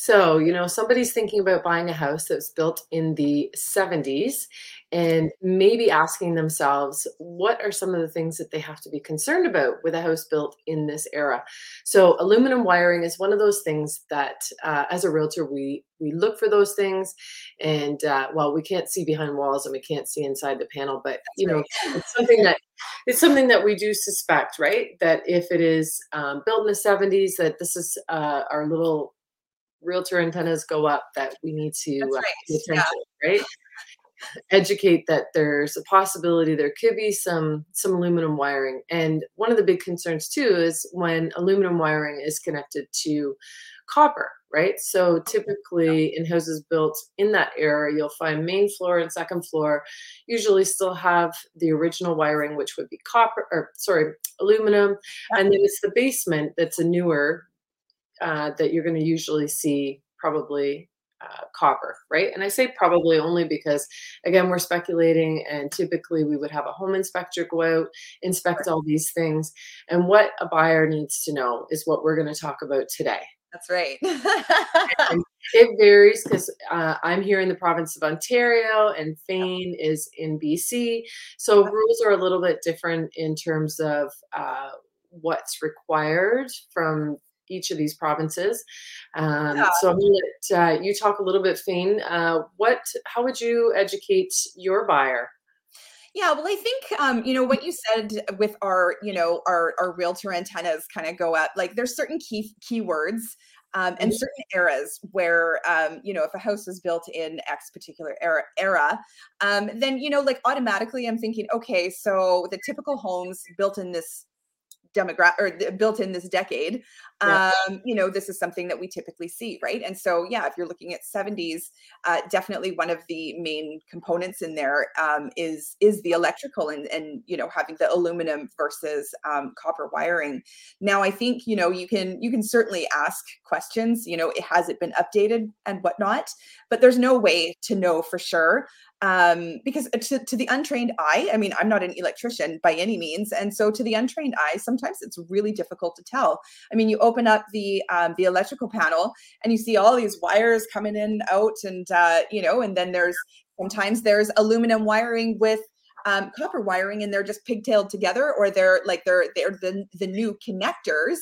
So, you know, somebody's thinking about buying a house that's built in the 70s and maybe asking themselves, what are some of the things that they have to be concerned about with a house built in this era? So, aluminum wiring is one of those things that, uh, as a realtor, we we look for those things, and uh, well, we can't see behind walls and we can't see inside the panel, but you know, it's something that it's something that we do suspect, right? That if it is um, built in the 70s, that this is uh, our little realtor antennas go up that we need to uh, right. pay attention, yeah. right? Educate that there's a possibility there could be some some aluminum wiring, and one of the big concerns too is when aluminum wiring is connected to copper, right? So typically in houses built in that era, you'll find main floor and second floor usually still have the original wiring, which would be copper or sorry, aluminum, and then it's the basement that's a newer uh, that you're going to usually see probably uh, copper, right? And I say probably only because, again, we're speculating, and typically we would have a home inspector go out, inspect all these things. And what a buyer needs to know is what we're going to talk about today. That's right. it varies because uh, I'm here in the province of Ontario and Fane is in BC. So rules are a little bit different in terms of uh, what's required from each of these provinces. Um, yeah. So I'm going to let uh, you talk a little bit, Fane. Uh, what, how would you educate your buyer? Yeah, well, I think um, you know what you said with our, you know, our our realtor antennas kind of go up. Like there's certain key keywords um, and mm-hmm. certain eras where um, you know if a house was built in X particular era, era um, then you know like automatically I'm thinking, okay, so the typical homes built in this demographic or built in this decade yeah. um you know this is something that we typically see right? And so yeah if you're looking at 70s uh, definitely one of the main components in there um, is is the electrical and and you know having the aluminum versus um, copper wiring. Now i think you know you can you can certainly ask questions you know it has it been updated and whatnot? But there's no way to know for sure um, because uh, to, to the untrained eye, I mean, I'm not an electrician by any means, and so to the untrained eye, sometimes it's really difficult to tell. I mean, you open up the um, the electrical panel and you see all these wires coming in, out, and uh, you know, and then there's sometimes there's aluminum wiring with um, copper wiring, and they're just pigtailed together, or they're like they're they're the the new connectors.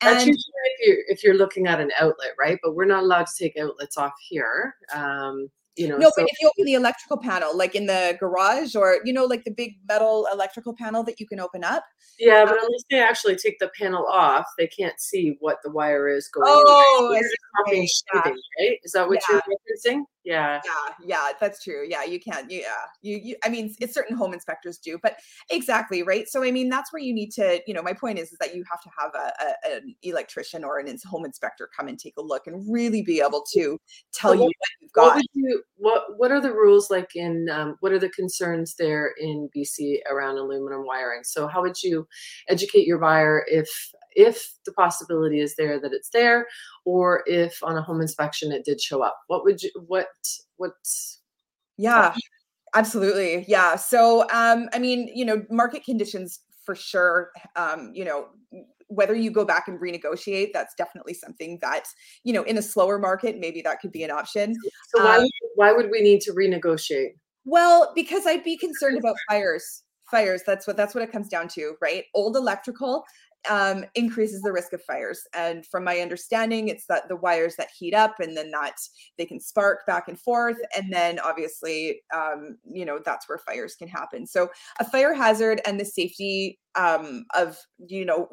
And That's usually if you're if you're looking at an outlet, right? But we're not allowed to take outlets off here. Um, you know no so- but if you open the electrical panel like in the garage or you know like the big metal electrical panel that you can open up yeah but unless they actually take the panel off they can't see what the wire is going oh in. Talking yeah. right is that what yeah. you're referencing yeah. Yeah yeah that's true yeah you can't yeah you, you i mean it's certain home inspectors do but exactly right? So i mean that's where you need to you know my point is is that you have to have a, a an electrician or an home inspector come and take a look and really be able to tell you what you've got. what, you, what what are the rules like in um, what are the concerns there in bc around aluminum wiring? So how would you educate your buyer if if the possibility is there that it's there or if on a home inspection it did show up. What would you what what yeah absolutely. Yeah so um i mean you know market conditions for sure um you know whether you go back and renegotiate that's definitely something that you know in a slower market maybe that could be an option. So why, um, why would we need to renegotiate? Well because i'd be concerned about fires fires that's what that's what it comes down to right? Old electrical um, increases the risk of fires. And from my understanding, it's that the wires that heat up and then that they can spark back and forth. And then obviously, um, you know, that's where fires can happen. So a fire hazard and the safety um, of you know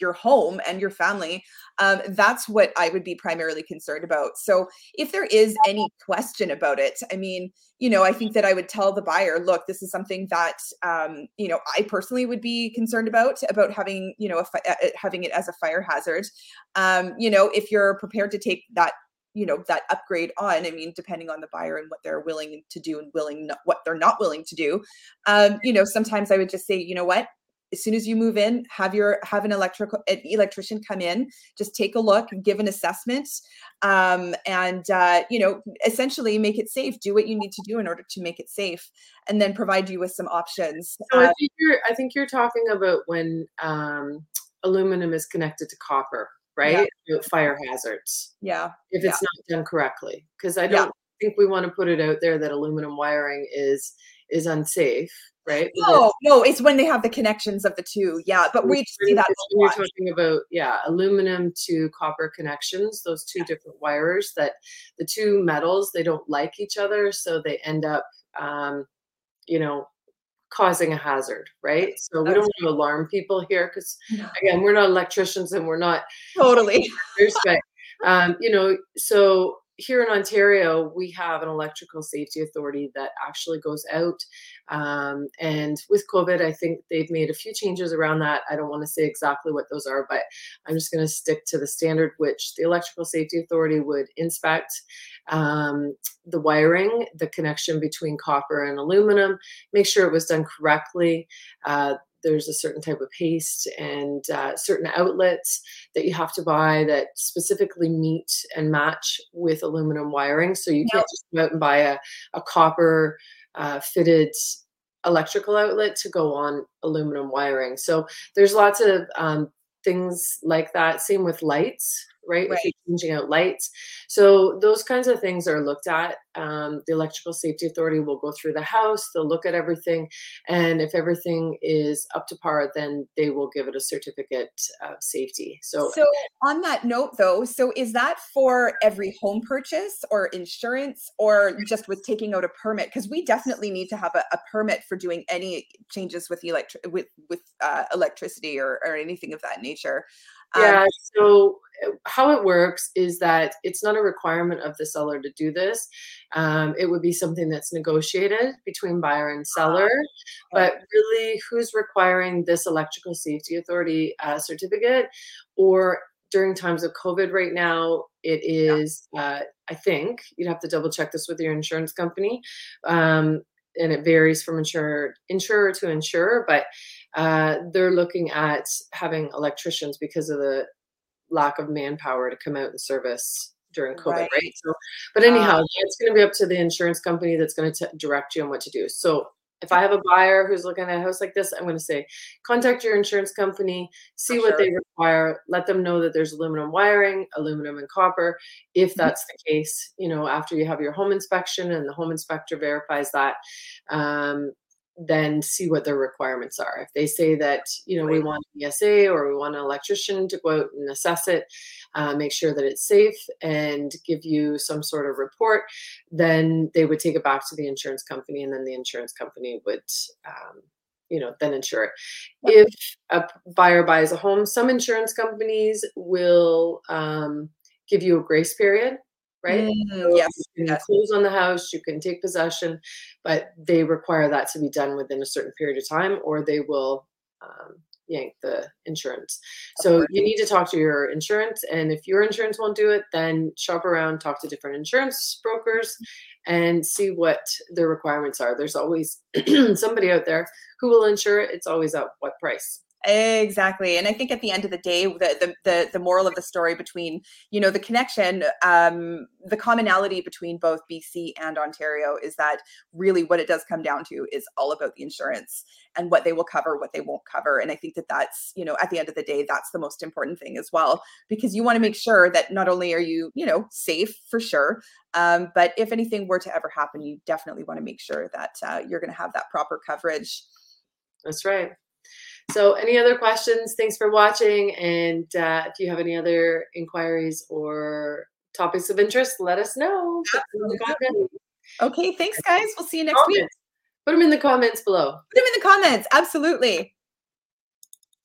your home and your family um, that's what i would be primarily concerned about. So if there is any question about it i mean you know i think that i would tell the buyer look this is something that um, you know i personally would be concerned about about having you know fi- having it as a fire hazard. Um, you know if you're prepared to take that you know that upgrade on i mean depending on the buyer and what they're willing to do and willing what they're not willing to do um, you know sometimes i would just say you know what as soon as you move in have your have an electrical an electrician come in just take a look give an assessment um, and uh, you know essentially make it safe do what you need to do in order to make it safe and then provide you with some options so I, think you're, I think you're talking about when um, aluminum is connected to copper right? Yeah. Fire hazards. Yeah. If it's yeah. not done correctly. Because I don't yeah. think we want to put it out there that aluminum wiring is is unsafe, right? No, no, it's when they have the connections of the two. Yeah, but we see that. You're talking about yeah, aluminum to copper connections, those two different wires that the two metals they don't like each other, so they end up, um, you know, causing a hazard, right? So we don't want to alarm people here because again, we're not electricians and we're not totally. but um, you know, so here in Ontario, we have an electrical safety authority that actually goes out. Um, and with COVID, I think they've made a few changes around that. I don't want to say exactly what those are, but I'm just going to stick to the standard, which the electrical safety authority would inspect um, the wiring, the connection between copper and aluminum, make sure it was done correctly. Uh, there's a certain type of paste and uh, certain outlets that you have to buy that specifically meet and match with aluminum wiring. So you can't just go out and buy a, a copper uh, fitted electrical outlet to go on aluminum wiring. So there's lots of um, things like that. Same with lights right? right. If you're changing out lights. So those kinds of things are looked at. Um, the Electrical Safety Authority will go through the house, they'll look at everything, and if everything is up to par, then they will give it a certificate of safety. So, so on that note, though, so is that for every home purchase or insurance, or just with taking out a permit? Because we definitely need to have a, a, permit for doing any changes with electric with with uh, electricity or, or anything of that nature. Um, yeah. So how it works is that it's not a requirement of the seller to do this. Um, it would be something that's negotiated between buyer and ah, seller. But really, who's requiring this electrical safety authority uh, certificate or during times of COVID right now, it is, uh, I think, you'd have to double check this with your insurance company. Um, and it varies from insurer insurer to insurer, but uh, they're looking at having electricians because of the lack of manpower to come out and service during COVID, right? right? So, but anyhow, uh, it's going to be up to the insurance company that's going to direct you on what to do. So, if I have a buyer who's looking at a house like this, I'm going to say, contact your insurance company, see what sure. they require, let them know that there's aluminum wiring, aluminum and copper. If mm-hmm. that's the case, you know, after you have your home inspection and the home inspector verifies that, um, then see what their requirements are. If they say that, you know, we want an ESA or we want an electrician to go out and assess it, uh, make sure that it's safe and give you some sort of report, then they would take it back to the insurance company and then the insurance company would, um, you know, then insure it. If a buyer buys a home, some insurance companies will um, give you a grace period right? Mm, so yes. You can close on the house, you can take possession, but they require that to be done within a certain period of time or they will um, yank the insurance. So you need to talk to your insurance. And if your insurance won't do it, then shop around, talk to different insurance brokers and see what their requirements are. There's always somebody out there who will insure it. It's always at what price. Exactly. And I think at the end of the day, the, the, the, the moral of the story between, you know, the connection, um, the commonality between both BC and Ontario is that really what it does come down to is all about the insurance and what they will cover, what they won't cover. And I think that that's, you know, at the end of the day, that's the most important thing as well, because you want to make sure that not only are you, you know, safe for sure, um, but if anything were to ever happen, you definitely want to make sure that uh, you're going to have that proper coverage. That's right. So, any other questions? Thanks for watching. And uh, if you have any other inquiries or topics of interest, let us know. Okay, thanks, guys. We'll see you next comments. week. Put them in the comments below. Put them in the comments. Absolutely.